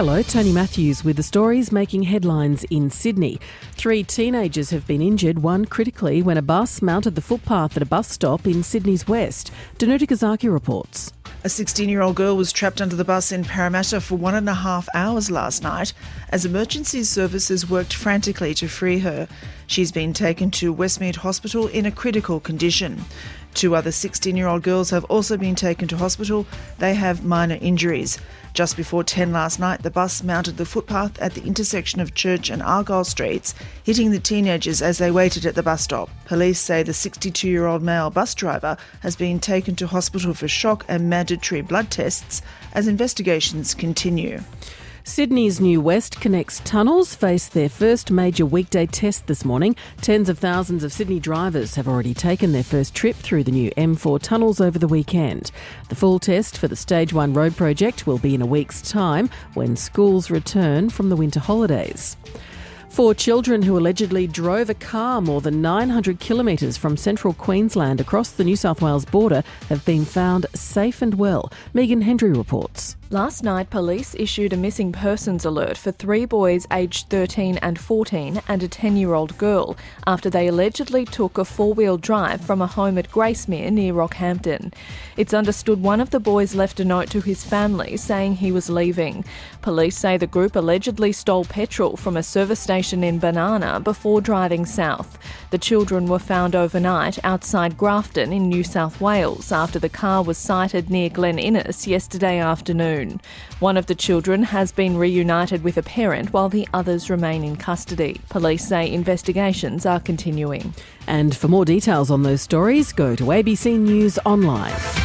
Hello, Tony Matthews with the stories making headlines in Sydney. Three teenagers have been injured, one critically, when a bus mounted the footpath at a bus stop in Sydney's west. Danuta Kozaki reports. A 16 year old girl was trapped under the bus in Parramatta for one and a half hours last night as emergency services worked frantically to free her. She's been taken to Westmead Hospital in a critical condition. Two other 16 year old girls have also been taken to hospital. They have minor injuries. Just before 10 last night, the bus mounted the footpath at the intersection of Church and Argyle Streets, hitting the teenagers as they waited at the bus stop. Police say the 62 year old male bus driver has been taken to hospital for shock and mandatory blood tests as investigations continue. Sydney's New WestConnex tunnels face their first major weekday test this morning. Tens of thousands of Sydney drivers have already taken their first trip through the new M4 tunnels over the weekend. The full test for the Stage 1 road project will be in a week's time when schools return from the winter holidays. Four children who allegedly drove a car more than 900 kilometres from central Queensland across the New South Wales border have been found safe and well. Megan Hendry reports. Last night, police issued a missing persons alert for three boys aged 13 and 14 and a 10 year old girl after they allegedly took a four wheel drive from a home at Gracemere near Rockhampton. It's understood one of the boys left a note to his family saying he was leaving. Police say the group allegedly stole petrol from a service station in Banana before driving south. The children were found overnight outside Grafton in New South Wales after the car was sighted near Glen Innes yesterday afternoon. One of the children has been reunited with a parent while the others remain in custody. Police say investigations are continuing. And for more details on those stories, go to ABC News Online.